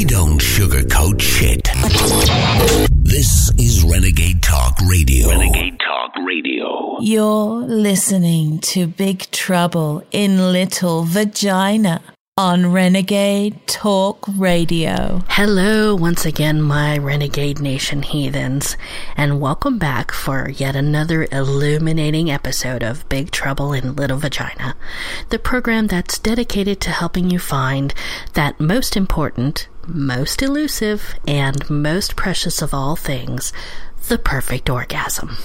We don't sugarcoat shit. This is Renegade Talk Radio. Renegade Talk Radio. You're listening to Big Trouble in Little Vagina on Renegade Talk Radio. Hello, once again, my Renegade Nation heathens, and welcome back for yet another illuminating episode of Big Trouble in Little Vagina, the program that's dedicated to helping you find that most important, most elusive, and most precious of all things the perfect orgasm.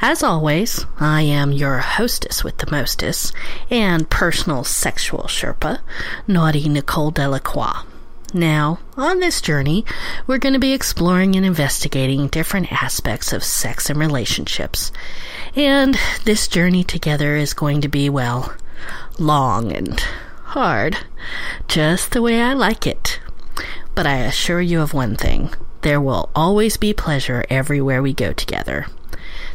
As always, I am your hostess with the mostess and personal sexual Sherpa, Naughty Nicole Delacroix. Now, on this journey, we're going to be exploring and investigating different aspects of sex and relationships. And this journey together is going to be, well, long and hard, just the way I like it. But I assure you of one thing there will always be pleasure everywhere we go together.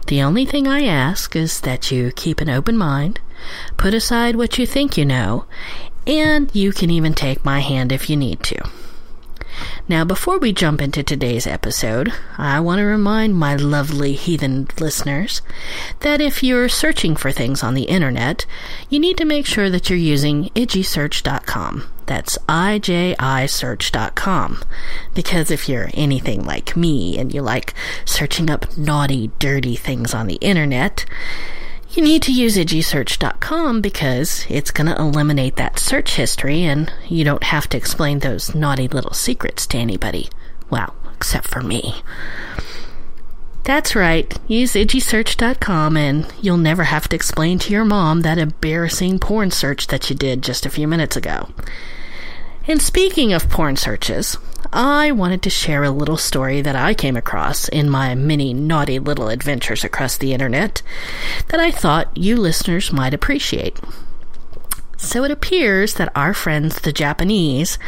The only thing I ask is that you keep an open mind, put aside what you think you know, and you can even take my hand if you need to. Now, before we jump into today's episode, I want to remind my lovely heathen listeners that if you're searching for things on the internet, you need to make sure that you're using ijisearch.com. That's ijisearch.com. Because if you're anything like me and you like searching up naughty, dirty things on the internet, you need to use ijisearch.com because it's going to eliminate that search history and you don't have to explain those naughty little secrets to anybody. Well, except for me. That's right. Use ijisearch.com and you'll never have to explain to your mom that embarrassing porn search that you did just a few minutes ago. And speaking of porn searches, I wanted to share a little story that I came across in my many naughty little adventures across the internet that I thought you listeners might appreciate. So it appears that our friends, the Japanese,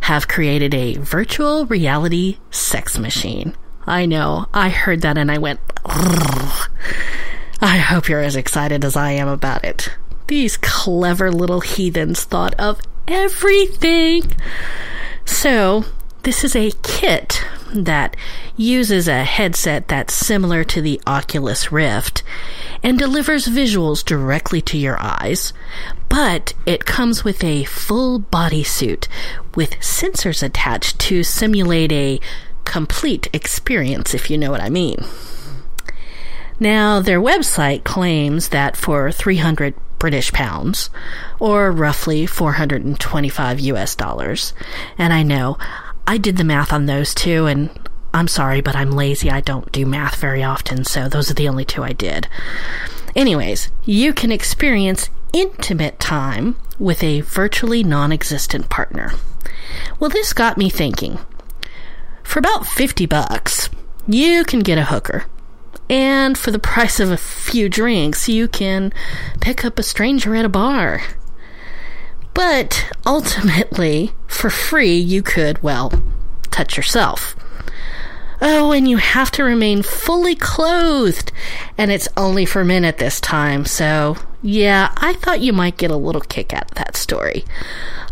have created a virtual reality sex machine. I know, I heard that and I went, I hope you're as excited as I am about it. These clever little heathens thought of everything. So, this is a kit that uses a headset that's similar to the Oculus Rift and delivers visuals directly to your eyes, but it comes with a full bodysuit with sensors attached to simulate a complete experience, if you know what I mean. Now, their website claims that for 300 British pounds, or roughly 425 US dollars, and I know I did the math on those two, and I'm sorry, but I'm lazy. I don't do math very often, so those are the only two I did. Anyways, you can experience intimate time with a virtually non existent partner. Well, this got me thinking. For about 50 bucks, you can get a hooker. And for the price of a few drinks, you can pick up a stranger at a bar. But ultimately, for free, you could, well, touch yourself. Oh, and you have to remain fully clothed. And it's only for men at this time, so yeah, I thought you might get a little kick out of that story.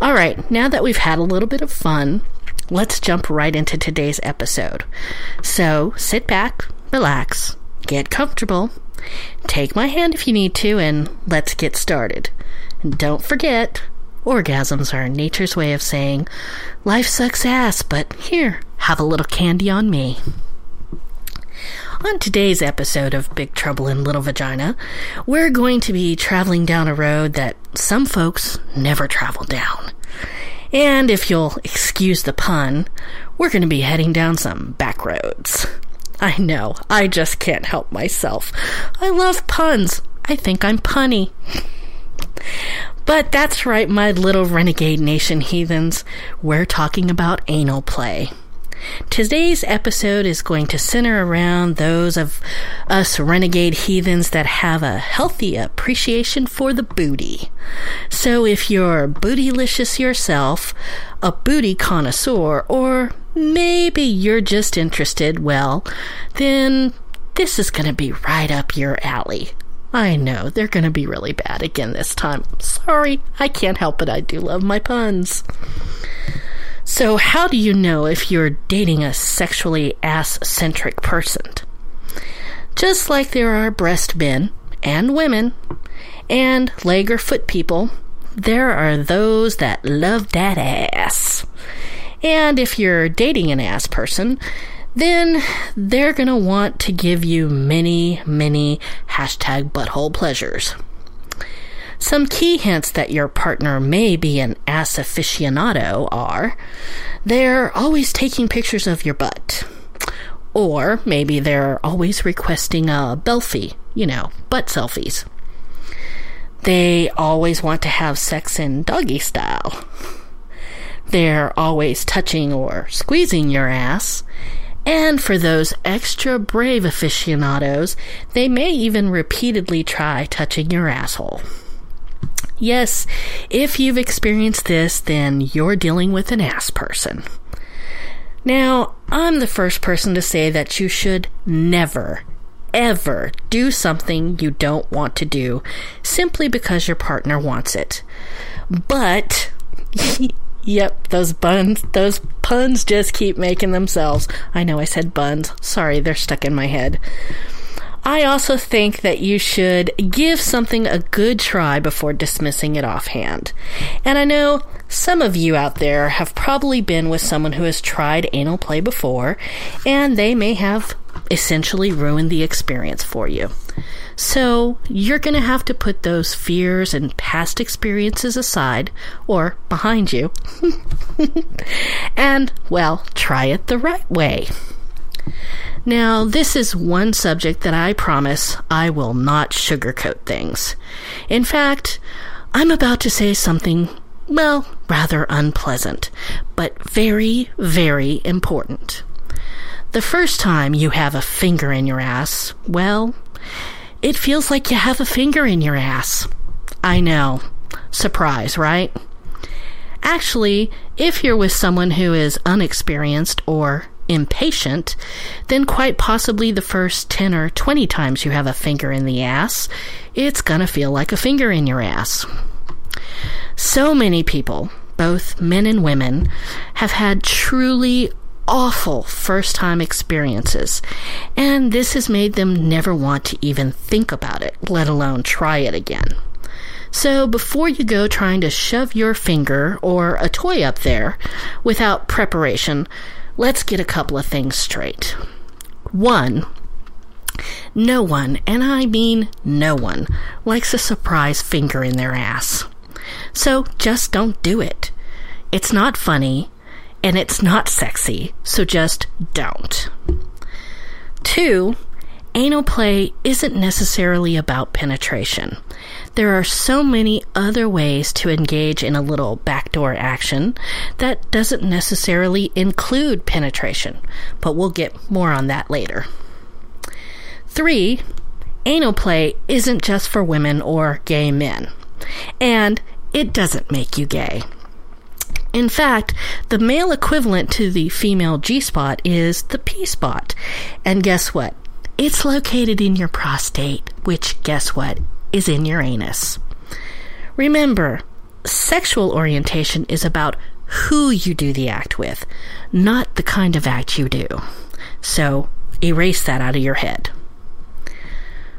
All right, now that we've had a little bit of fun, let's jump right into today's episode. So sit back, relax, get comfortable, take my hand if you need to, and let's get started. And don't forget, Orgasms are nature's way of saying, life sucks ass, but here, have a little candy on me. On today's episode of Big Trouble in Little Vagina, we're going to be traveling down a road that some folks never travel down. And if you'll excuse the pun, we're going to be heading down some back roads. I know, I just can't help myself. I love puns. I think I'm punny. But that's right, my little renegade nation heathens. We're talking about anal play. Today's episode is going to center around those of us renegade heathens that have a healthy appreciation for the booty. So if you're bootylicious yourself, a booty connoisseur, or maybe you're just interested, well, then this is going to be right up your alley. I know, they're gonna be really bad again this time. Sorry, I can't help it. I do love my puns. So, So, how do you know if you're dating a sexually ass centric person? Just like there are breast men and women and leg or foot people, there are those that love that ass. And if you're dating an ass person, then they're gonna want to give you many, many hashtag butthole pleasures. Some key hints that your partner may be an ass aficionado are they're always taking pictures of your butt. Or maybe they're always requesting a belfie, you know, butt selfies. They always want to have sex in doggy style. They're always touching or squeezing your ass. And for those extra brave aficionados, they may even repeatedly try touching your asshole. Yes, if you've experienced this, then you're dealing with an ass person. Now, I'm the first person to say that you should never, ever do something you don't want to do simply because your partner wants it. But, yep, those buns, those puns just keep making themselves. I know I said buns. Sorry, they're stuck in my head. I also think that you should give something a good try before dismissing it offhand. And I know some of you out there have probably been with someone who has tried anal play before, and they may have essentially ruined the experience for you. So, you're going to have to put those fears and past experiences aside, or behind you, and, well, try it the right way. Now, this is one subject that I promise I will not sugarcoat things. In fact, I'm about to say something, well, rather unpleasant, but very, very important. The first time you have a finger in your ass, well, it feels like you have a finger in your ass. I know. Surprise, right? Actually, if you're with someone who is unexperienced or impatient, then quite possibly the first 10 or 20 times you have a finger in the ass, it's gonna feel like a finger in your ass. So many people, both men and women, have had truly awful first time experiences, and this has made them never want to even think about it, let alone try it again. So before you go trying to shove your finger or a toy up there without preparation, let's get a couple of things straight. One, no one, and I mean no one, likes a surprise finger in their ass. So just don't do it. It's not funny, and it's not sexy, so just don't. Two, anal play isn't necessarily about penetration. There are so many other ways to engage in a little backdoor action that doesn't necessarily include penetration, but we'll get more on that later. Three, anal play isn't just for women or gay men, and it doesn't make you gay. In fact, the male equivalent to the female G spot is the P spot. And guess what? It's located in your prostate, which, guess what, is in your anus. Remember, sexual orientation is about who you do the act with, not the kind of act you do. So, erase that out of your head.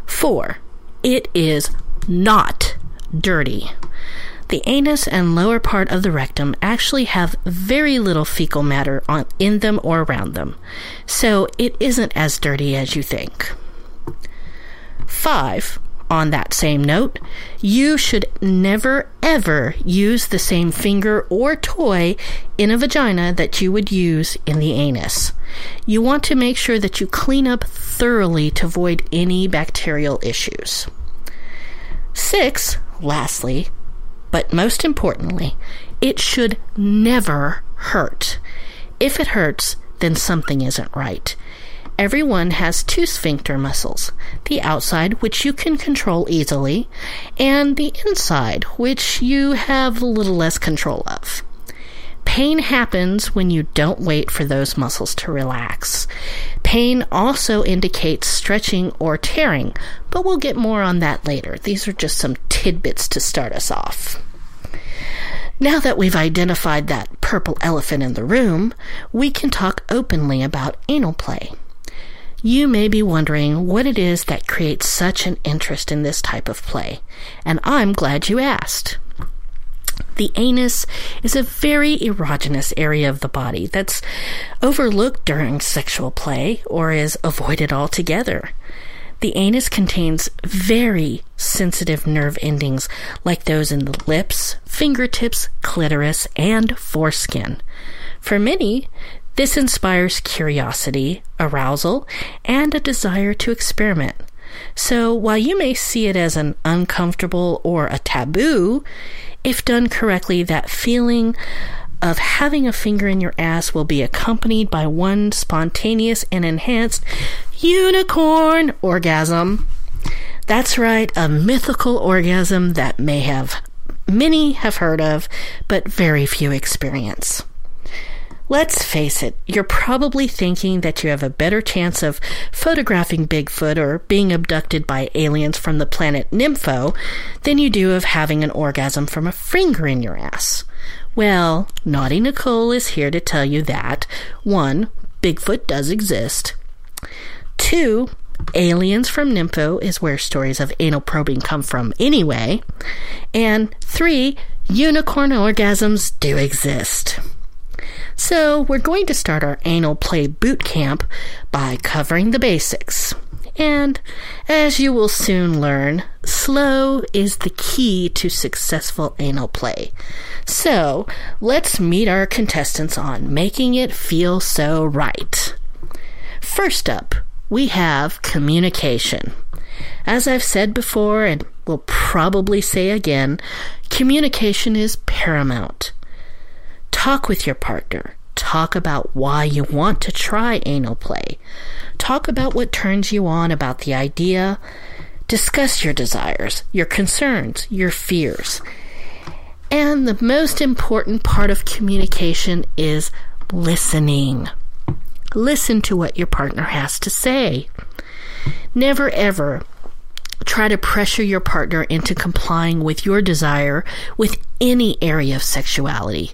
Four, it is not dirty. The anus and lower part of the rectum actually have very little fecal matter on, in them or around them, so it isn't as dirty as you think. 5. On that same note, you should never ever use the same finger or toy in a vagina that you would use in the anus. You want to make sure that you clean up thoroughly to avoid any bacterial issues. 6. Lastly, but most importantly, it should never hurt. If it hurts, then something isn't right. Everyone has two sphincter muscles the outside, which you can control easily, and the inside, which you have a little less control of. Pain happens when you don't wait for those muscles to relax. Pain also indicates stretching or tearing, but we'll get more on that later. These are just some tidbits to start us off. Now that we've identified that purple elephant in the room, we can talk openly about anal play. You may be wondering what it is that creates such an interest in this type of play, and I'm glad you asked. The anus is a very erogenous area of the body that's overlooked during sexual play or is avoided altogether. The anus contains very sensitive nerve endings like those in the lips, fingertips, clitoris, and foreskin. For many, this inspires curiosity, arousal, and a desire to experiment. So while you may see it as an uncomfortable or a taboo, if done correctly, that feeling of having a finger in your ass will be accompanied by one spontaneous and enhanced unicorn orgasm. That's right, a mythical orgasm that may have many have heard of, but very few experience. Let's face it, you're probably thinking that you have a better chance of photographing Bigfoot or being abducted by aliens from the planet Nympho than you do of having an orgasm from a finger in your ass. Well, Naughty Nicole is here to tell you that 1. Bigfoot does exist. 2. Aliens from Nympho is where stories of anal probing come from anyway. And 3. Unicorn orgasms do exist. So, we're going to start our anal play boot camp by covering the basics. And as you will soon learn, slow is the key to successful anal play. So, let's meet our contestants on making it feel so right. First up, we have communication. As I've said before and will probably say again, communication is paramount. Talk with your partner. Talk about why you want to try anal play. Talk about what turns you on about the idea. Discuss your desires, your concerns, your fears. And the most important part of communication is listening. Listen to what your partner has to say. Never ever try to pressure your partner into complying with your desire with any area of sexuality.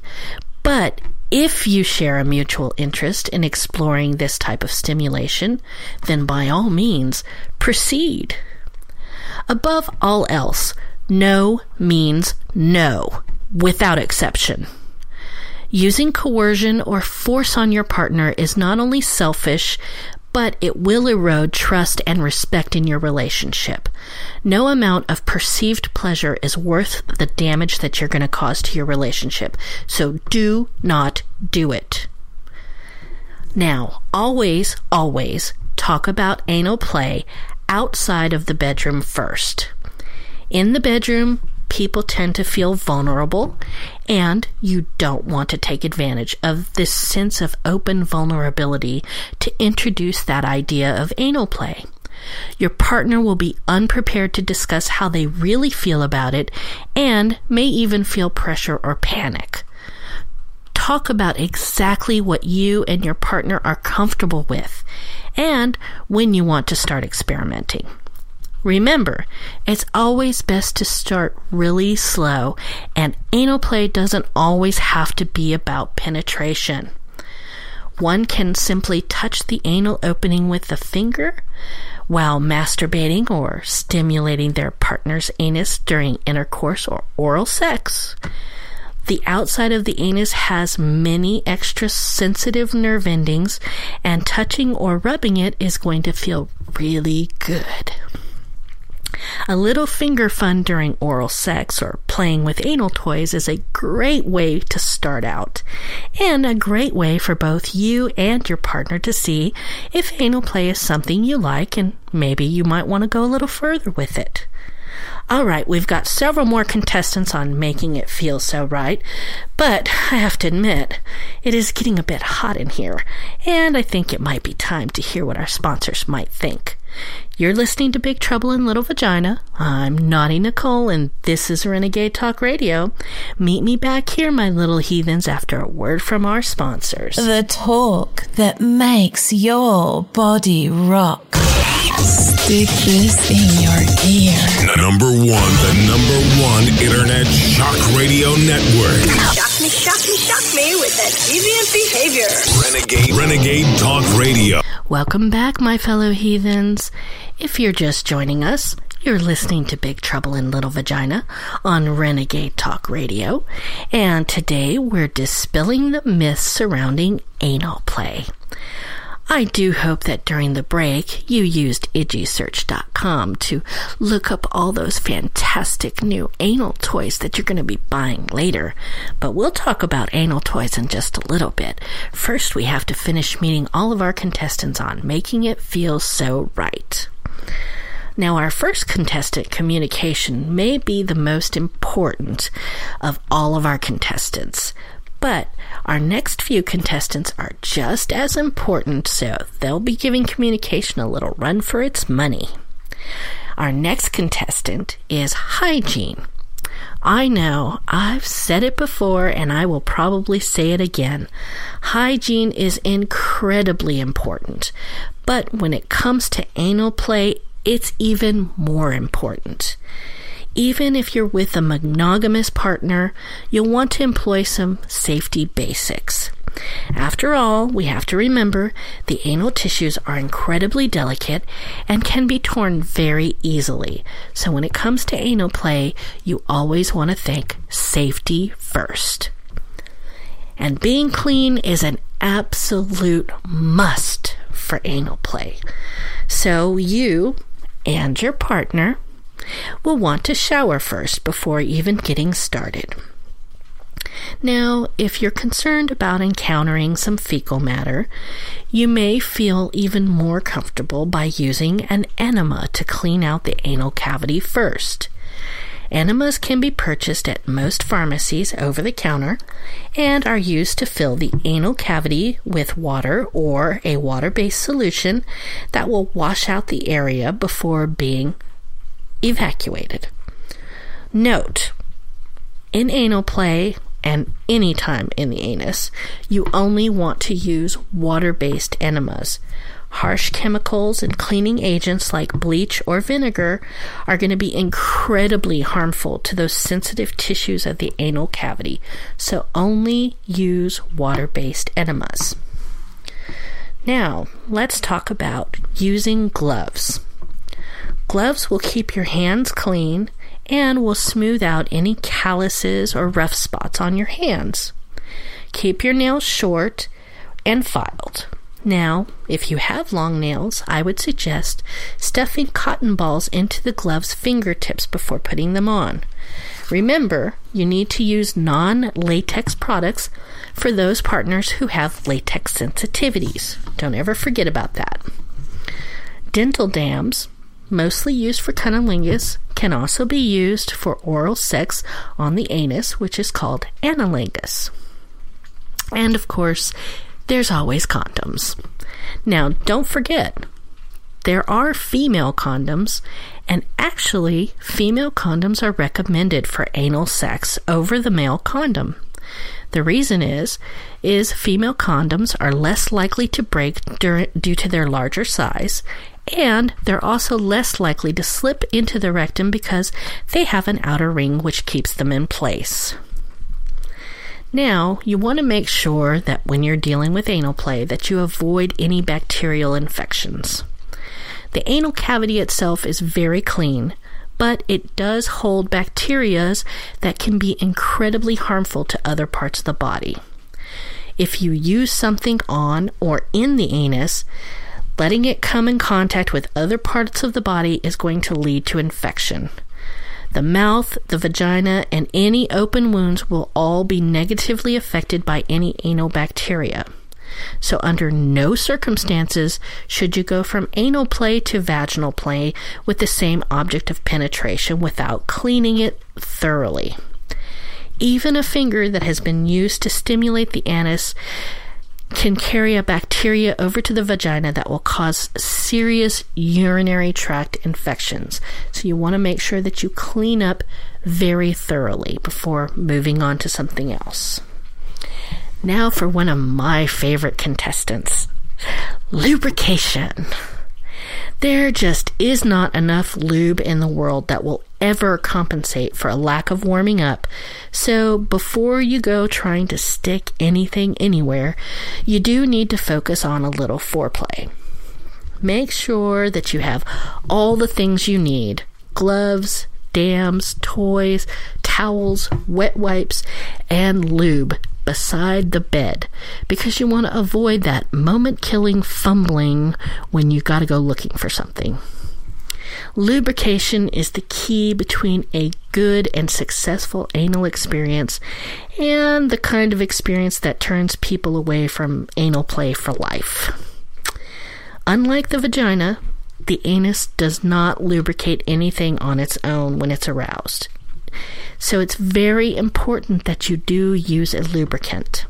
But if you share a mutual interest in exploring this type of stimulation, then by all means, proceed. Above all else, no means no, without exception. Using coercion or force on your partner is not only selfish, but it will erode trust and respect in your relationship. No amount of perceived pleasure is worth the damage that you're going to cause to your relationship. So do not do it. Now, always, always talk about anal play outside of the bedroom first. In the bedroom, people tend to feel vulnerable, and you don't want to take advantage of this sense of open vulnerability to introduce that idea of anal play. Your partner will be unprepared to discuss how they really feel about it and may even feel pressure or panic. Talk about exactly what you and your partner are comfortable with and when you want to start experimenting. Remember, it's always best to start really slow, and anal play doesn't always have to be about penetration. One can simply touch the anal opening with the finger while masturbating or stimulating their partner's anus during intercourse or oral sex. The outside of the anus has many extra sensitive nerve endings, and touching or rubbing it is going to feel really good. A little finger fun during oral sex or playing with anal toys is a great way to start out, and a great way for both you and your partner to see if anal play is something you like and maybe you might want to go a little further with it. All right, we've got several more contestants on making it feel so right, but I have to admit, it is getting a bit hot in here, and I think it might be time to hear what our sponsors might think. You're listening to Big Trouble in Little Vagina. I'm Naughty Nicole, and this is Renegade Talk Radio. Meet me back here, my little heathens, after a word from our sponsors. The talk that makes your body rock. Stick this in your ear. Number one, the number one internet shock radio network. Shock me, shock me, shock me with that deviant behavior. Renegade, Renegade Talk Radio. Welcome back, my fellow heathens. If you're just joining us, you're listening to Big Trouble in Little Vagina on Renegade Talk Radio, and today we're dispelling the myths surrounding anal play. I do hope that during the break you used idgysearch.com to look up all those fantastic new anal toys that you're going to be buying later. But we'll talk about anal toys in just a little bit. First, we have to finish meeting all of our contestants on making it feel so right. Now, our first contestant communication may be the most important of all of our contestants, but our next few contestants are just as important, so they'll be giving communication a little run for its money. Our next contestant is hygiene. I know, I've said it before and I will probably say it again. Hygiene is incredibly important, but when it comes to anal play, it's even more important. Even if you're with a monogamous partner, you'll want to employ some safety basics. After all, we have to remember the anal tissues are incredibly delicate and can be torn very easily. So when it comes to anal play, you always want to think safety first. And being clean is an absolute must for anal play. So you and your partner will want to shower first before even getting started. Now, if you're concerned about encountering some fecal matter, you may feel even more comfortable by using an enema to clean out the anal cavity first. Enemas can be purchased at most pharmacies over the counter and are used to fill the anal cavity with water or a water based solution that will wash out the area before being evacuated. Note, in anal play and any time in the anus, you only want to use water based enemas. Harsh chemicals and cleaning agents like bleach or vinegar are going to be incredibly harmful to those sensitive tissues of the anal cavity, so only use water based enemas. Now, let's talk about using gloves. Gloves will keep your hands clean and will smooth out any calluses or rough spots on your hands. Keep your nails short and filed. Now, if you have long nails, I would suggest stuffing cotton balls into the gloves' fingertips before putting them on. Remember, you need to use non latex products for those partners who have latex sensitivities. Don't ever forget about that. Dental dams mostly used for cunnilingus, can also be used for oral sex on the anus, which is called analingus. And of course, there's always condoms. Now, don't forget, there are female condoms, and actually, female condoms are recommended for anal sex over the male condom. The reason is is female condoms are less likely to break dur- due to their larger size and they're also less likely to slip into the rectum because they have an outer ring which keeps them in place. Now, you want to make sure that when you're dealing with anal play that you avoid any bacterial infections. The anal cavity itself is very clean, but it does hold bacteria that can be incredibly harmful to other parts of the body. If you use something on or in the anus, letting it come in contact with other parts of the body is going to lead to infection. The mouth, the vagina, and any open wounds will all be negatively affected by any anal bacteria. So, under no circumstances should you go from anal play to vaginal play with the same object of penetration without cleaning it thoroughly. Even a finger that has been used to stimulate the anus can carry a bacteria over to the vagina that will cause serious urinary tract infections. So you want to make sure that you clean up very thoroughly before moving on to something else. Now for one of my favorite contestants lubrication. There just is not enough lube in the world that will ever compensate for a lack of warming up. So before you go trying to stick anything anywhere, you do need to focus on a little foreplay. Make sure that you have all the things you need gloves, dams, toys, towels, wet wipes, and lube beside the bed because you want to avoid that moment killing fumbling when you got to go looking for something. Lubrication is the key between a good and successful anal experience and the kind of experience that turns people away from anal play for life. Unlike the vagina, the anus does not lubricate anything on its own when it's aroused. So it's very important that you do use a lubricant.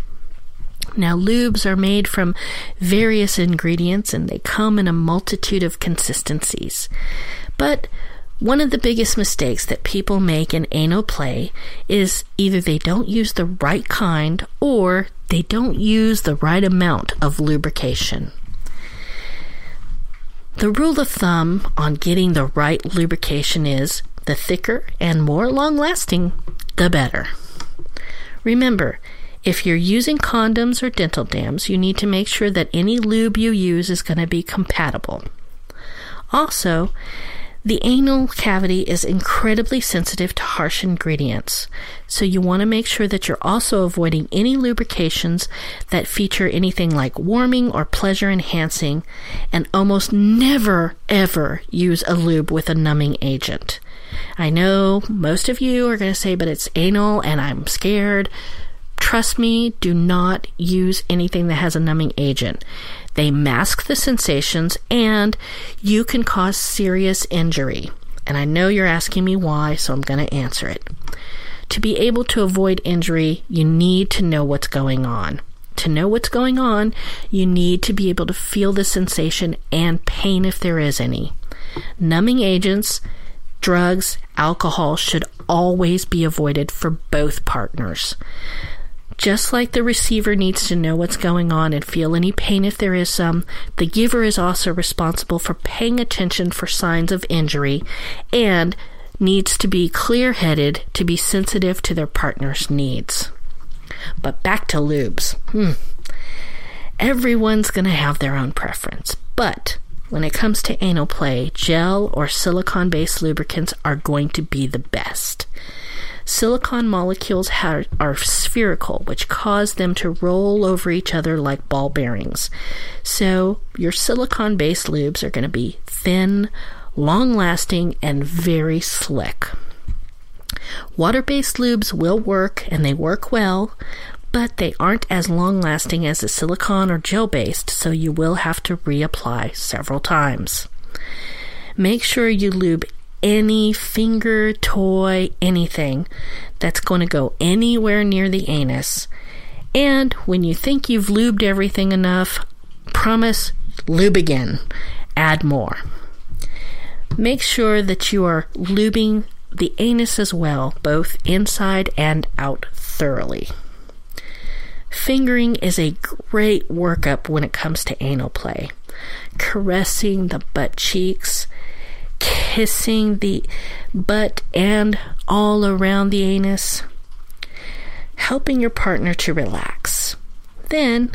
Now, lubes are made from various ingredients and they come in a multitude of consistencies. But one of the biggest mistakes that people make in anal play is either they don't use the right kind or they don't use the right amount of lubrication. The rule of thumb on getting the right lubrication is the thicker and more long lasting, the better. Remember, if you're using condoms or dental dams, you need to make sure that any lube you use is going to be compatible. Also, the anal cavity is incredibly sensitive to harsh ingredients, so you want to make sure that you're also avoiding any lubrications that feature anything like warming or pleasure enhancing, and almost never ever use a lube with a numbing agent. I know most of you are going to say, but it's anal and I'm scared. Trust me, do not use anything that has a numbing agent. They mask the sensations and you can cause serious injury. And I know you're asking me why, so I'm going to answer it. To be able to avoid injury, you need to know what's going on. To know what's going on, you need to be able to feel the sensation and pain if there is any. Numbing agents, drugs, alcohol should always be avoided for both partners. Just like the receiver needs to know what's going on and feel any pain if there is some, the giver is also responsible for paying attention for signs of injury and needs to be clear headed to be sensitive to their partner's needs. But back to lubes. Hmm. Everyone's going to have their own preference, but when it comes to anal play, gel or silicone based lubricants are going to be the best. Silicon molecules are spherical, which cause them to roll over each other like ball bearings. So, your silicon based lubes are going to be thin, long lasting, and very slick. Water based lubes will work and they work well, but they aren't as long lasting as the silicone or gel based, so you will have to reapply several times. Make sure you lube any finger, toy, anything that's going to go anywhere near the anus. And when you think you've lubed everything enough, promise lube again. Add more. Make sure that you are lubing the anus as well, both inside and out thoroughly. Fingering is a great workup when it comes to anal play. Caressing the butt cheeks, kissing the butt and all around the anus, helping your partner to relax. Then,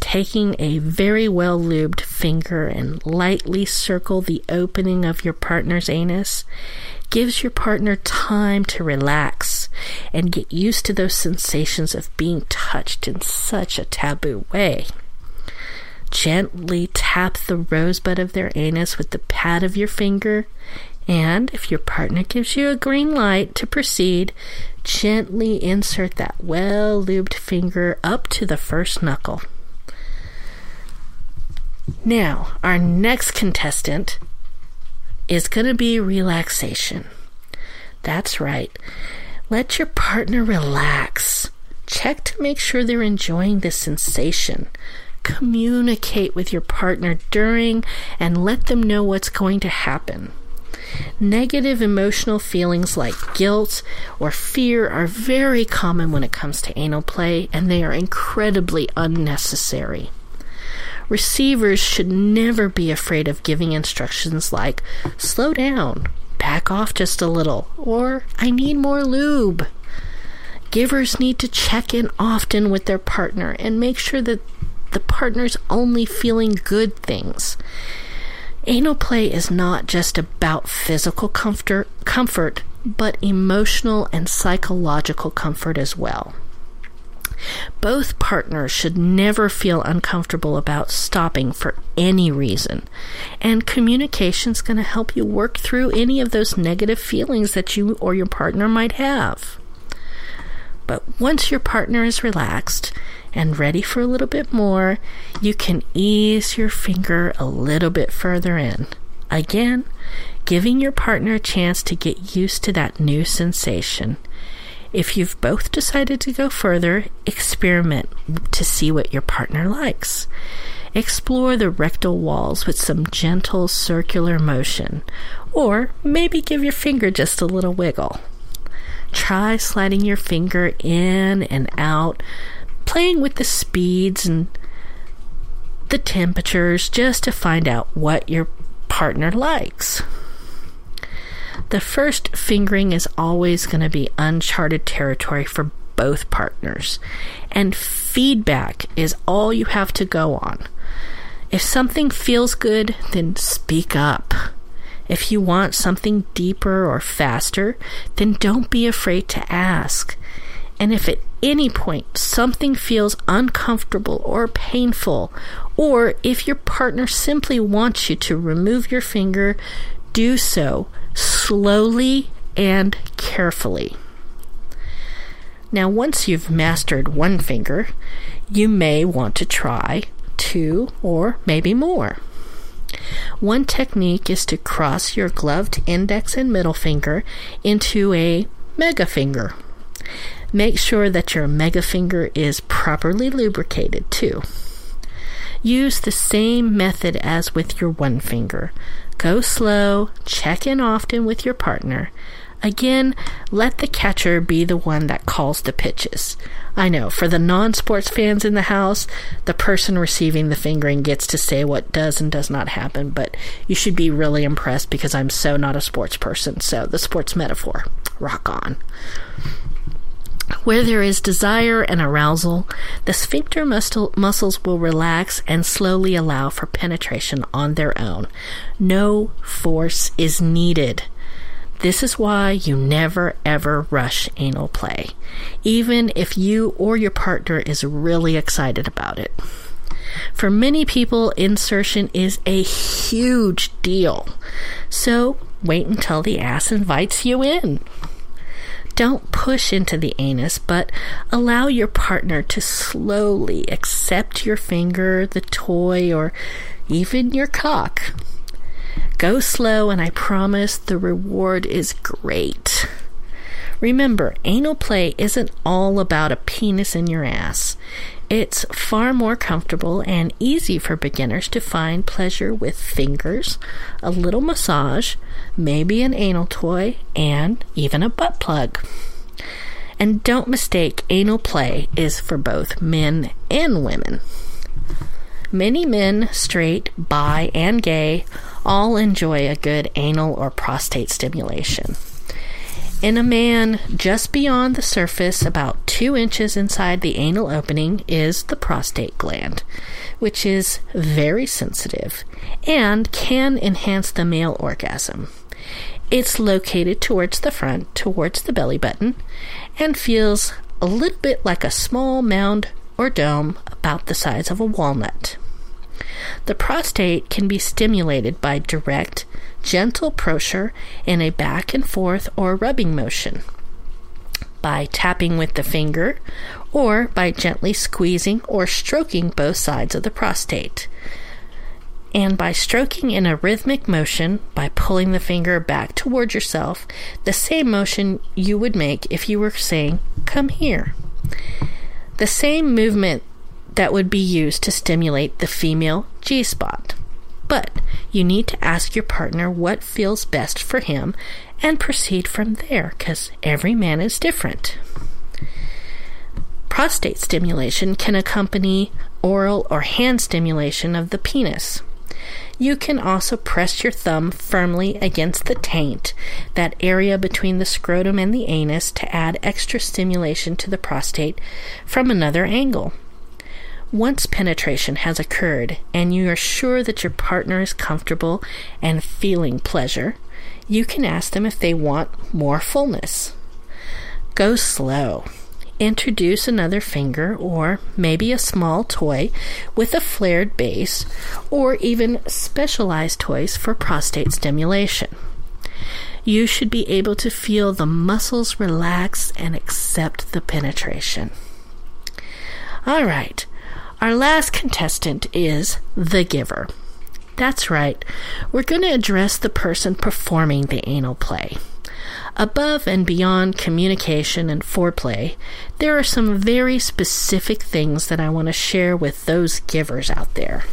taking a very well lubed finger and lightly circle the opening of your partner's anus gives your partner time to relax and get used to those sensations of being touched in such a taboo way. Gently tap the rosebud of their anus with the pad of your finger, and if your partner gives you a green light to proceed, gently insert that well lubed finger up to the first knuckle. Now, our next contestant is going to be relaxation. That's right. Let your partner relax. Check to make sure they're enjoying the sensation. Communicate with your partner during and let them know what's going to happen. Negative emotional feelings like guilt or fear are very common when it comes to anal play, and they are incredibly unnecessary. Receivers should never be afraid of giving instructions like slow down, back off just a little, or I need more lube. Givers need to check in often with their partner and make sure that the partner's only feeling good things. Anal play is not just about physical comfort, comfort, but emotional and psychological comfort as well. Both partners should never feel uncomfortable about stopping for any reason. And communication is going to help you work through any of those negative feelings that you or your partner might have. But once your partner is relaxed and ready for a little bit more, you can ease your finger a little bit further in. Again, giving your partner a chance to get used to that new sensation. If you've both decided to go further, experiment to see what your partner likes. Explore the rectal walls with some gentle circular motion, or maybe give your finger just a little wiggle. Try sliding your finger in and out, playing with the speeds and the temperatures just to find out what your partner likes. The first fingering is always going to be uncharted territory for both partners, and feedback is all you have to go on. If something feels good, then speak up. If you want something deeper or faster, then don't be afraid to ask. And if at any point something feels uncomfortable or painful, or if your partner simply wants you to remove your finger, do so slowly and carefully. Now, once you've mastered one finger, you may want to try two or maybe more. One technique is to cross your gloved index and middle finger into a mega finger. Make sure that your mega finger is properly lubricated too. Use the same method as with your one finger. Go slow, check in often with your partner. Again, let the catcher be the one that calls the pitches. I know, for the non sports fans in the house, the person receiving the fingering gets to say what does and does not happen, but you should be really impressed because I'm so not a sports person. So, the sports metaphor, rock on. Where there is desire and arousal, the sphincter muscle, muscles will relax and slowly allow for penetration on their own. No force is needed. This is why you never ever rush anal play, even if you or your partner is really excited about it. For many people, insertion is a huge deal. So wait until the ass invites you in. Don't push into the anus, but allow your partner to slowly accept your finger, the toy, or even your cock. Go slow, and I promise the reward is great. Remember, anal play isn't all about a penis in your ass. It's far more comfortable and easy for beginners to find pleasure with fingers, a little massage, maybe an anal toy, and even a butt plug. And don't mistake, anal play is for both men and women. Many men, straight, bi, and gay, all enjoy a good anal or prostate stimulation. In a man, just beyond the surface, about two inches inside the anal opening, is the prostate gland, which is very sensitive and can enhance the male orgasm. It's located towards the front, towards the belly button, and feels a little bit like a small mound or dome about the size of a walnut. The prostate can be stimulated by direct, gentle pressure in a back and forth or rubbing motion, by tapping with the finger, or by gently squeezing or stroking both sides of the prostate. And by stroking in a rhythmic motion, by pulling the finger back toward yourself, the same motion you would make if you were saying, Come here. The same movement that would be used to stimulate the female G spot. But you need to ask your partner what feels best for him and proceed from there because every man is different. Prostate stimulation can accompany oral or hand stimulation of the penis. You can also press your thumb firmly against the taint, that area between the scrotum and the anus, to add extra stimulation to the prostate from another angle. Once penetration has occurred and you are sure that your partner is comfortable and feeling pleasure, you can ask them if they want more fullness. Go slow. Introduce another finger or maybe a small toy with a flared base or even specialized toys for prostate stimulation. You should be able to feel the muscles relax and accept the penetration. All right, our last contestant is the giver. That's right, we're going to address the person performing the anal play. Above and beyond communication and foreplay, there are some very specific things that I want to share with those givers out there.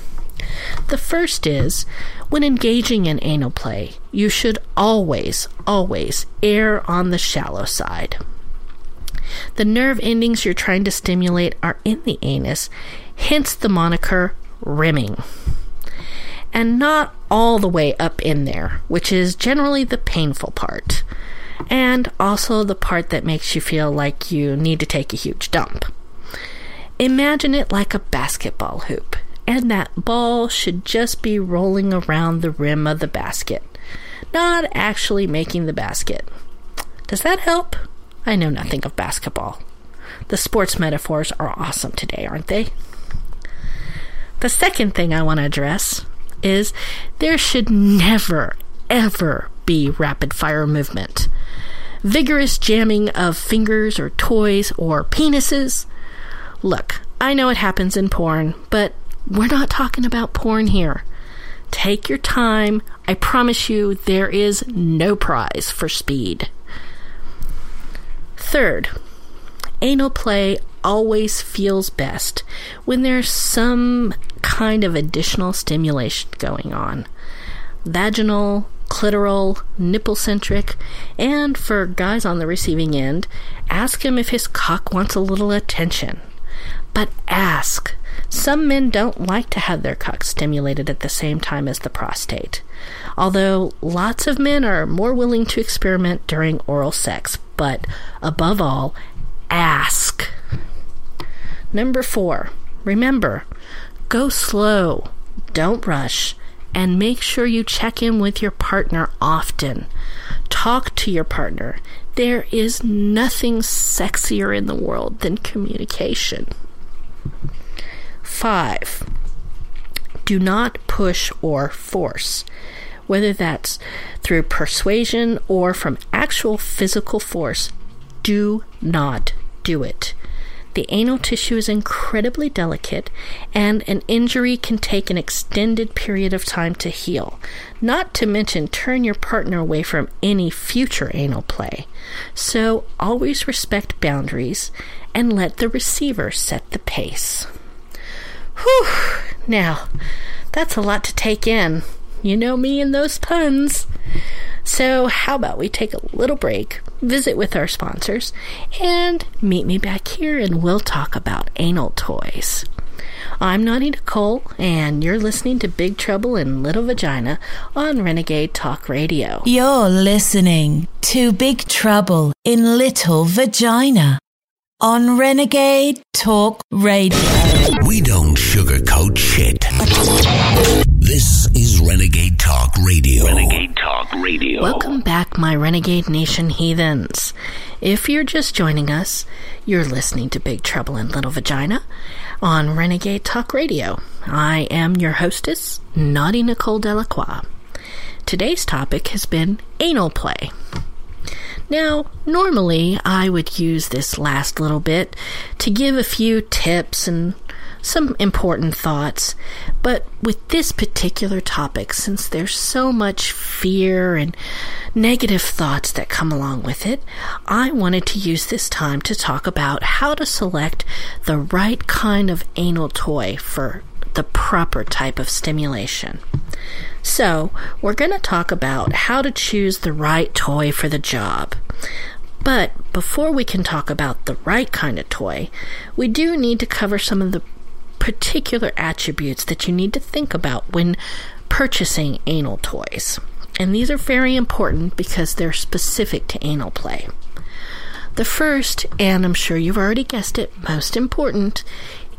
The first is when engaging in anal play, you should always, always err on the shallow side. The nerve endings you're trying to stimulate are in the anus, hence the moniker rimming. And not all the way up in there, which is generally the painful part, and also the part that makes you feel like you need to take a huge dump. Imagine it like a basketball hoop, and that ball should just be rolling around the rim of the basket, not actually making the basket. Does that help? I know nothing of basketball. The sports metaphors are awesome today, aren't they? The second thing I want to address is there should never, ever be rapid fire movement. Vigorous jamming of fingers or toys or penises. Look, I know it happens in porn, but we're not talking about porn here. Take your time. I promise you, there is no prize for speed. Third, anal play always feels best when there's some kind of additional stimulation going on. Vaginal, clitoral, nipple centric, and for guys on the receiving end, ask him if his cock wants a little attention. But ask. Some men don't like to have their cock stimulated at the same time as the prostate. Although lots of men are more willing to experiment during oral sex, but above all, ask. Number four, remember, go slow, don't rush, and make sure you check in with your partner often. Talk to your partner. There is nothing sexier in the world than communication. Five, do not push or force, whether that's through persuasion or from actual physical force. Do not do it. The anal tissue is incredibly delicate, and an injury can take an extended period of time to heal. Not to mention, turn your partner away from any future anal play. So, always respect boundaries and let the receiver set the pace. Whew! Now, that's a lot to take in. You know me and those puns. So, how about we take a little break, visit with our sponsors, and meet me back here and we'll talk about anal toys. I'm Naughty Nicole, and you're listening to Big Trouble in Little Vagina on Renegade Talk Radio. You're listening to Big Trouble in Little Vagina on Renegade Talk Radio. We don't sugarcoat shit. This is Renegade Talk Radio. Renegade Talk Radio. Welcome back, my Renegade Nation heathens. If you're just joining us, you're listening to Big Trouble in Little Vagina on Renegade Talk Radio. I am your hostess, Naughty Nicole Delacroix. Today's topic has been anal play. Now, normally I would use this last little bit to give a few tips and some important thoughts, but with this particular topic, since there's so much fear and negative thoughts that come along with it, I wanted to use this time to talk about how to select the right kind of anal toy for the proper type of stimulation. So, we're going to talk about how to choose the right toy for the job. But before we can talk about the right kind of toy, we do need to cover some of the particular attributes that you need to think about when purchasing anal toys. And these are very important because they're specific to anal play. The first, and I'm sure you've already guessed it, most important,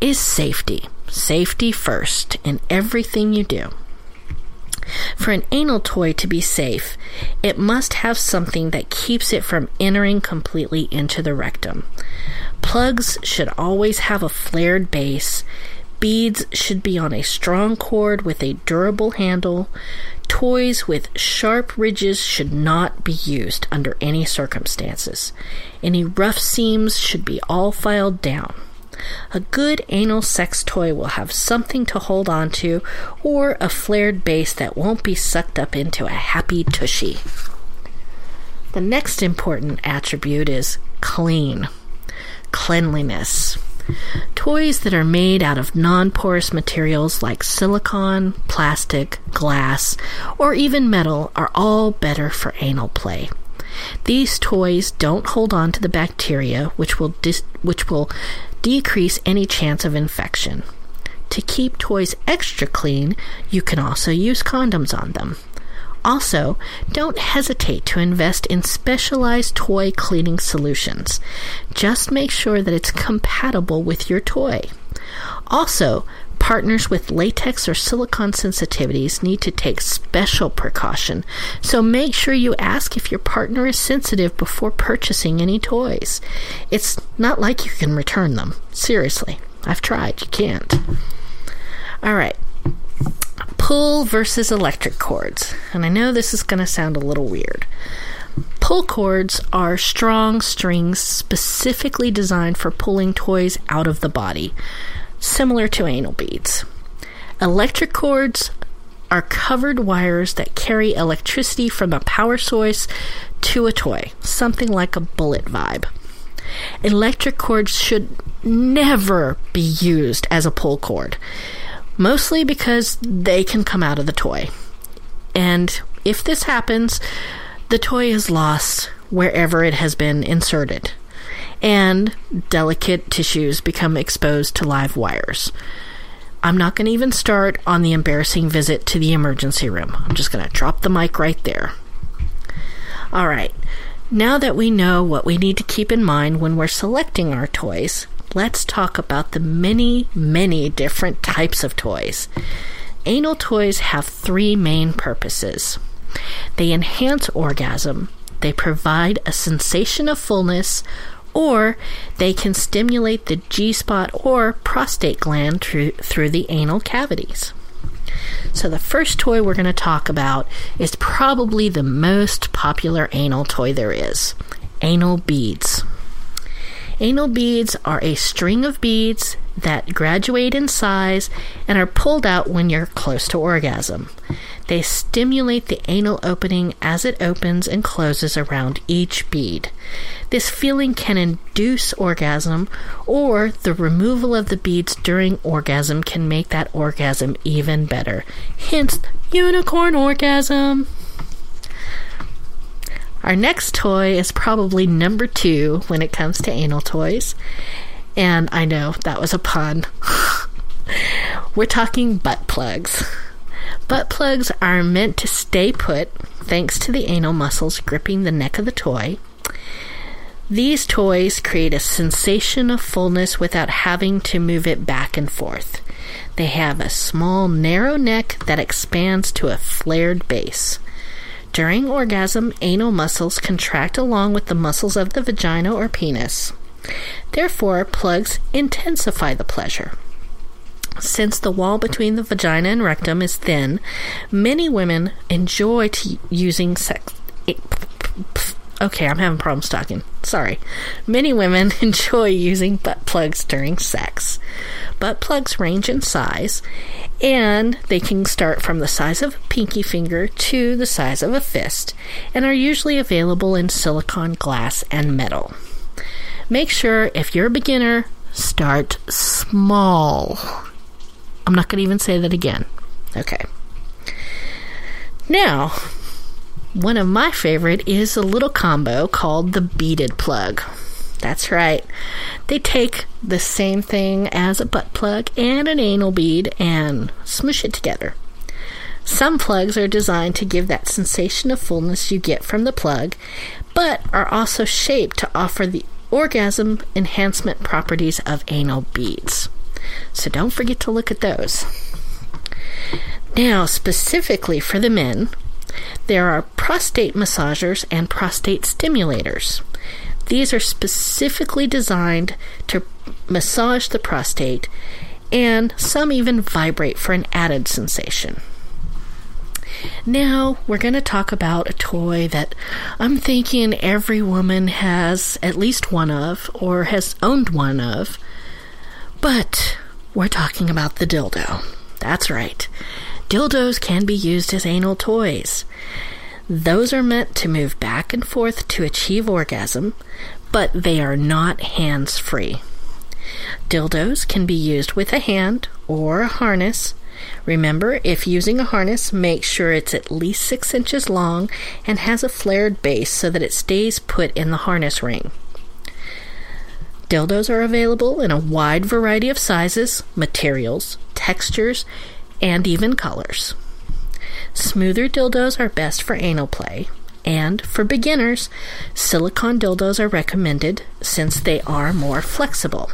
is safety. Safety first in everything you do. For an anal toy to be safe, it must have something that keeps it from entering completely into the rectum. Plugs should always have a flared base. Beads should be on a strong cord with a durable handle. Toys with sharp ridges should not be used under any circumstances. Any rough seams should be all filed down. A good anal sex toy will have something to hold on to or a flared base that won't be sucked up into a happy tushy. The next important attribute is clean. Cleanliness. Toys that are made out of non porous materials like silicone, plastic, glass, or even metal are all better for anal play. These toys don't hold on to the bacteria, which will dis- which will decrease any chance of infection. To keep toys extra clean, you can also use condoms on them. Also, don't hesitate to invest in specialized toy cleaning solutions. Just make sure that it's compatible with your toy. Also, partners with latex or silicone sensitivities need to take special precaution, so make sure you ask if your partner is sensitive before purchasing any toys. It's not like you can return them. Seriously, I've tried, you can't. All right, pull versus electric cords. And I know this is going to sound a little weird. Pull cords are strong strings specifically designed for pulling toys out of the body, similar to anal beads. Electric cords are covered wires that carry electricity from a power source to a toy, something like a bullet vibe. Electric cords should never be used as a pull cord mostly because they can come out of the toy. And if this happens, the toy is lost wherever it has been inserted, and delicate tissues become exposed to live wires. I'm not going to even start on the embarrassing visit to the emergency room. I'm just going to drop the mic right there. All right, now that we know what we need to keep in mind when we're selecting our toys, let's talk about the many, many different types of toys. Anal toys have three main purposes they enhance orgasm, they provide a sensation of fullness, or they can stimulate the G spot or prostate gland through, through the anal cavities. So, the first toy we're going to talk about is probably the most popular anal toy there is anal beads. Anal beads are a string of beads that graduate in size and are pulled out when you're close to orgasm. They stimulate the anal opening as it opens and closes around each bead. This feeling can induce orgasm, or the removal of the beads during orgasm can make that orgasm even better. Hence, unicorn orgasm. Our next toy is probably number two when it comes to anal toys. And I know that was a pun. We're talking butt plugs. Butt plugs are meant to stay put thanks to the anal muscles gripping the neck of the toy. These toys create a sensation of fullness without having to move it back and forth. They have a small, narrow neck that expands to a flared base. During orgasm, anal muscles contract along with the muscles of the vagina or penis. Therefore, plugs intensify the pleasure. Since the wall between the vagina and rectum is thin, many women enjoy t- using sex. Eh, okay, I'm having problems talking. Sorry. Many women enjoy using butt plugs during sex. Butt plugs range in size, and they can start from the size of a pinky finger to the size of a fist, and are usually available in silicone, glass, and metal. Make sure if you're a beginner, start small. I'm not going to even say that again. Okay. Now, one of my favorite is a little combo called the beaded plug. That's right. They take the same thing as a butt plug and an anal bead and smush it together. Some plugs are designed to give that sensation of fullness you get from the plug, but are also shaped to offer the orgasm enhancement properties of anal beads. So don't forget to look at those. Now, specifically for the men, there are prostate massagers and prostate stimulators. These are specifically designed to massage the prostate, and some even vibrate for an added sensation. Now, we're going to talk about a toy that I'm thinking every woman has at least one of or has owned one of. But we're talking about the dildo. That's right. Dildos can be used as anal toys. Those are meant to move back and forth to achieve orgasm, but they are not hands free. Dildos can be used with a hand or a harness. Remember, if using a harness, make sure it's at least 6 inches long and has a flared base so that it stays put in the harness ring. Dildos are available in a wide variety of sizes, materials, textures, and even colors. Smoother dildos are best for anal play, and for beginners, silicone dildos are recommended since they are more flexible.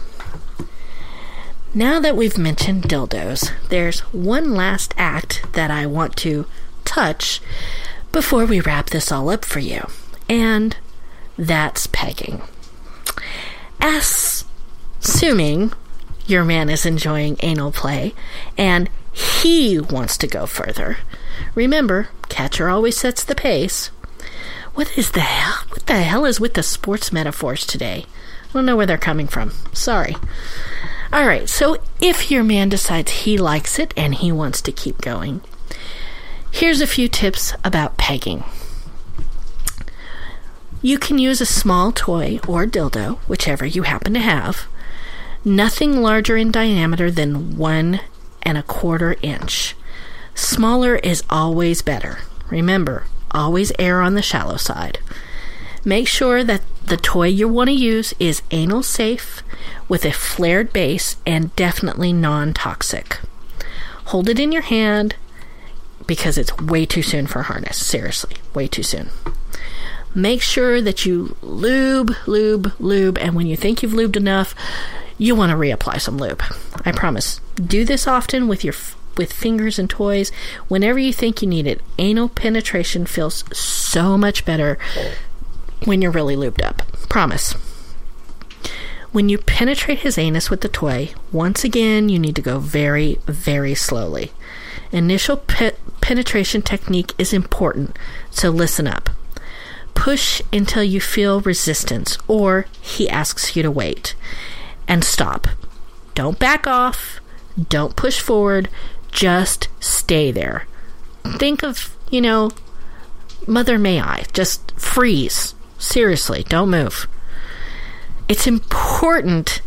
Now that we've mentioned dildos, there's one last act that I want to touch before we wrap this all up for you, and that's pegging. Assuming your man is enjoying anal play and he wants to go further. Remember, catcher always sets the pace. What is the hell? What the hell is with the sports metaphors today? I don't know where they're coming from. Sorry. All right, so if your man decides he likes it and he wants to keep going, here's a few tips about pegging. You can use a small toy or dildo, whichever you happen to have, nothing larger in diameter than one and a quarter inch. Smaller is always better. Remember, always err on the shallow side. Make sure that the toy you want to use is anal safe with a flared base and definitely non toxic. Hold it in your hand because it's way too soon for a harness. Seriously, way too soon. Make sure that you lube, lube, lube, and when you think you've lubed enough, you want to reapply some lube. I promise. Do this often with your with fingers and toys whenever you think you need it. Anal penetration feels so much better when you're really lubed up. Promise. When you penetrate his anus with the toy, once again, you need to go very, very slowly. Initial pe- penetration technique is important, so listen up. Push until you feel resistance, or he asks you to wait. And stop. Don't back off. Don't push forward. Just stay there. Think of, you know, Mother May I. Just freeze. Seriously, don't move. It's important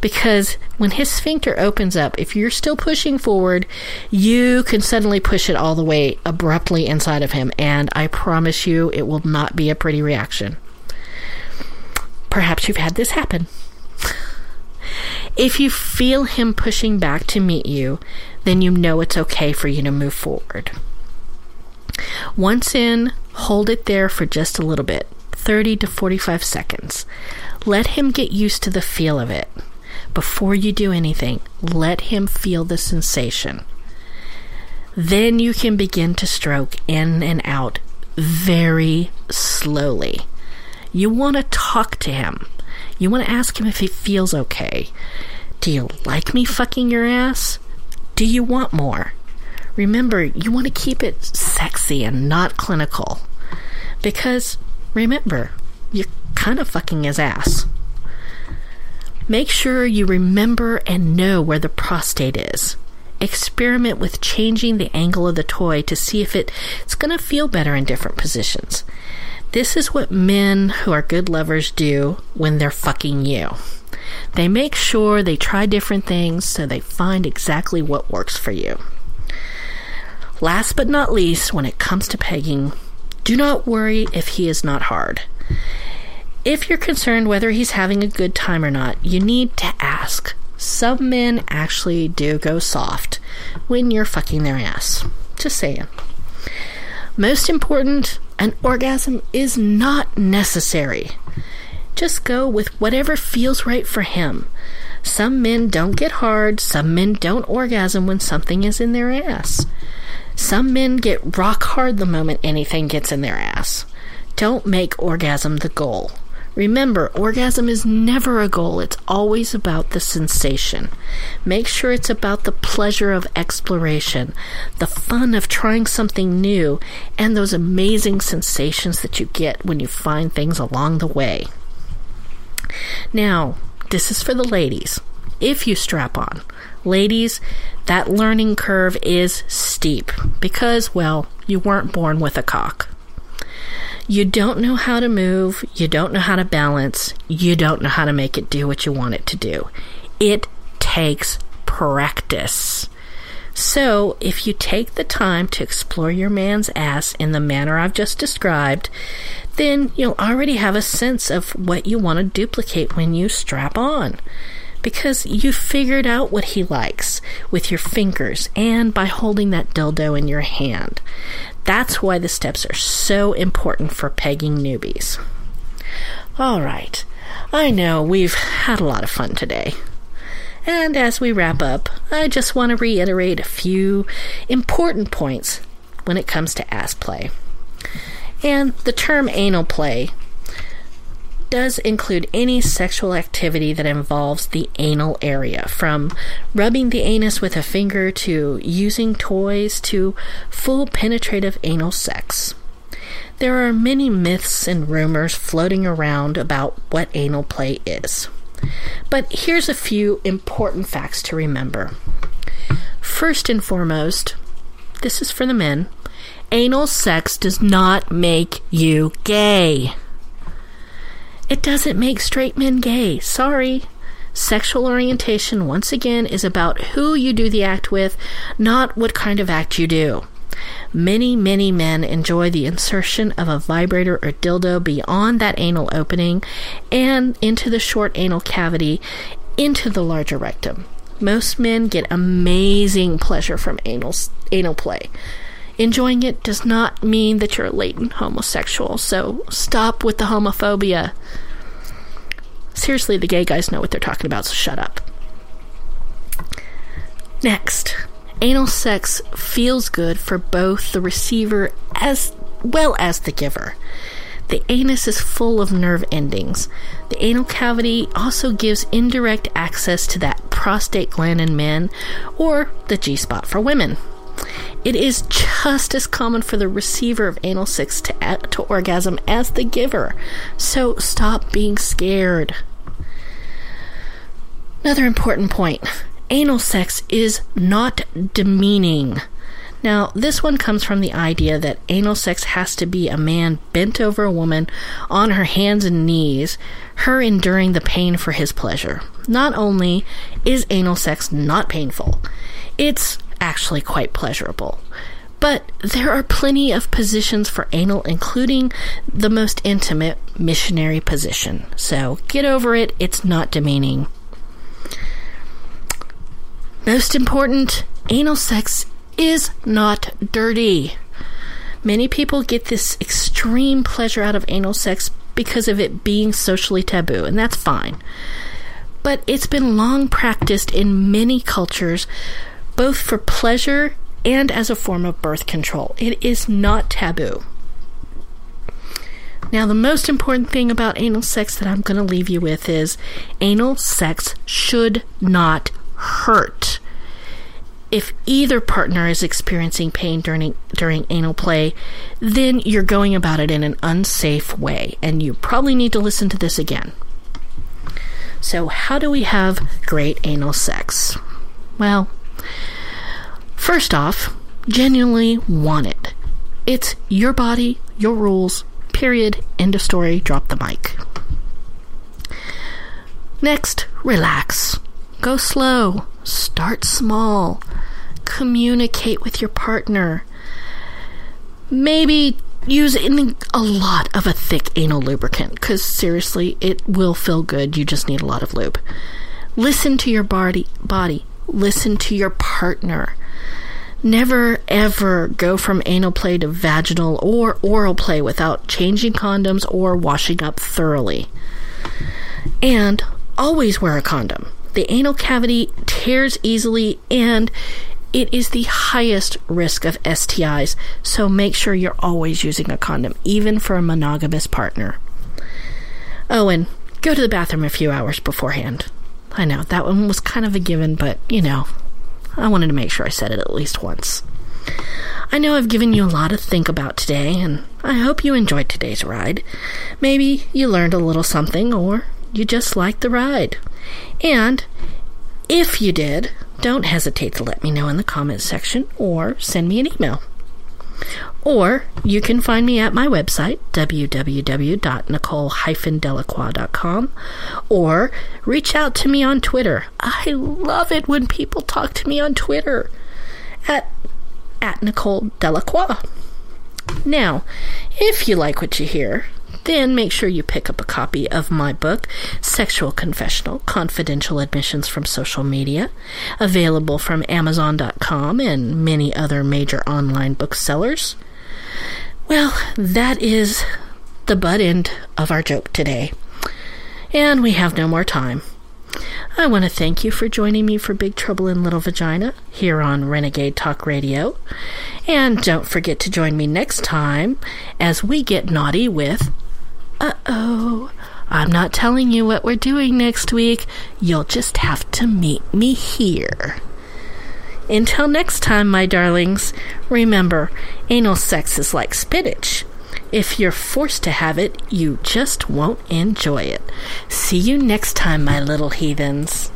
because when his sphincter opens up, if you're still pushing forward, you can suddenly push it all the way abruptly inside of him, and I promise you it will not be a pretty reaction. Perhaps you've had this happen. if you feel him pushing back to meet you, then you know it's okay for you to move forward. Once in, hold it there for just a little bit 30 to 45 seconds. Let him get used to the feel of it. Before you do anything, let him feel the sensation. Then you can begin to stroke in and out very slowly. You want to talk to him. You want to ask him if he feels okay. Do you like me fucking your ass? Do you want more? Remember, you want to keep it sexy and not clinical. Because, remember, you're kind of fucking his ass. Make sure you remember and know where the prostate is. Experiment with changing the angle of the toy to see if it, it's going to feel better in different positions. This is what men who are good lovers do when they're fucking you. They make sure they try different things so they find exactly what works for you. Last but not least, when it comes to pegging, do not worry if he is not hard. If you're concerned whether he's having a good time or not, you need to ask. Some men actually do go soft when you're fucking their ass. Just saying. Most important, an orgasm is not necessary. Just go with whatever feels right for him. Some men don't get hard, some men don't orgasm when something is in their ass. Some men get rock hard the moment anything gets in their ass. Don't make orgasm the goal. Remember, orgasm is never a goal, it's always about the sensation. Make sure it's about the pleasure of exploration, the fun of trying something new, and those amazing sensations that you get when you find things along the way. Now, this is for the ladies. If you strap on, ladies, that learning curve is steep because, well, you weren't born with a cock. You don't know how to move, you don't know how to balance, you don't know how to make it do what you want it to do. It takes practice. So, if you take the time to explore your man's ass in the manner I've just described, then you'll already have a sense of what you want to duplicate when you strap on. Because you figured out what he likes with your fingers and by holding that dildo in your hand. That's why the steps are so important for pegging newbies. All right, I know we've had a lot of fun today. And as we wrap up, I just want to reiterate a few important points when it comes to ass play. And the term anal play does include any sexual activity that involves the anal area, from rubbing the anus with a finger to using toys to full penetrative anal sex. There are many myths and rumors floating around about what anal play is. But here's a few important facts to remember. First and foremost, this is for the men anal sex does not make you gay. It doesn't make straight men gay. Sorry. Sexual orientation, once again, is about who you do the act with, not what kind of act you do. Many, many men enjoy the insertion of a vibrator or dildo beyond that anal opening and into the short anal cavity into the larger rectum. Most men get amazing pleasure from anal, anal play. Enjoying it does not mean that you're a latent homosexual, so stop with the homophobia. Seriously, the gay guys know what they're talking about, so shut up. Next, anal sex feels good for both the receiver as well as the giver. The anus is full of nerve endings. The anal cavity also gives indirect access to that prostate gland in men or the G spot for women. It is just as common for the receiver of anal sex to, to orgasm as the giver. So stop being scared. Another important point anal sex is not demeaning. Now, this one comes from the idea that anal sex has to be a man bent over a woman on her hands and knees, her enduring the pain for his pleasure. Not only is anal sex not painful, it's actually quite pleasurable. But there are plenty of positions for anal, including the most intimate missionary position. So get over it, it's not demeaning. Most important, anal sex is not dirty. Many people get this extreme pleasure out of anal sex because of it being socially taboo, and that's fine. But it's been long practiced in many cultures both for pleasure and as a form of birth control. It is not taboo. Now, the most important thing about anal sex that I'm going to leave you with is anal sex should not hurt. If either partner is experiencing pain during, during anal play, then you're going about it in an unsafe way, and you probably need to listen to this again. So, how do we have great anal sex? Well, First off, genuinely want it. It's your body, your rules, period, end of story, drop the mic. Next, relax. Go slow. Start small. Communicate with your partner. Maybe use any, a lot of a thick anal lubricant because seriously, it will feel good. You just need a lot of lube. Listen to your body. Body. Listen to your partner. Never ever go from anal play to vaginal or oral play without changing condoms or washing up thoroughly. And always wear a condom. The anal cavity tears easily and it is the highest risk of STIs, so make sure you're always using a condom, even for a monogamous partner. And go to the bathroom a few hours beforehand. I know, that one was kind of a given, but you know, I wanted to make sure I said it at least once. I know I've given you a lot to think about today, and I hope you enjoyed today's ride. Maybe you learned a little something, or you just liked the ride. And if you did, don't hesitate to let me know in the comments section or send me an email. Or you can find me at my website, www.nicole-delacroix.com, or reach out to me on Twitter. I love it when people talk to me on Twitter at, at Nicole Delacroix. Now, if you like what you hear, then make sure you pick up a copy of my book, Sexual Confessional Confidential Admissions from Social Media, available from Amazon.com and many other major online booksellers. Well, that is the butt end of our joke today. And we have no more time. I want to thank you for joining me for Big Trouble in Little Vagina here on Renegade Talk Radio. And don't forget to join me next time as we get naughty with uh oh. I'm not telling you what we're doing next week. You'll just have to meet me here. Until next time, my darlings, remember anal sex is like spinach. If you're forced to have it, you just won't enjoy it. See you next time, my little heathens.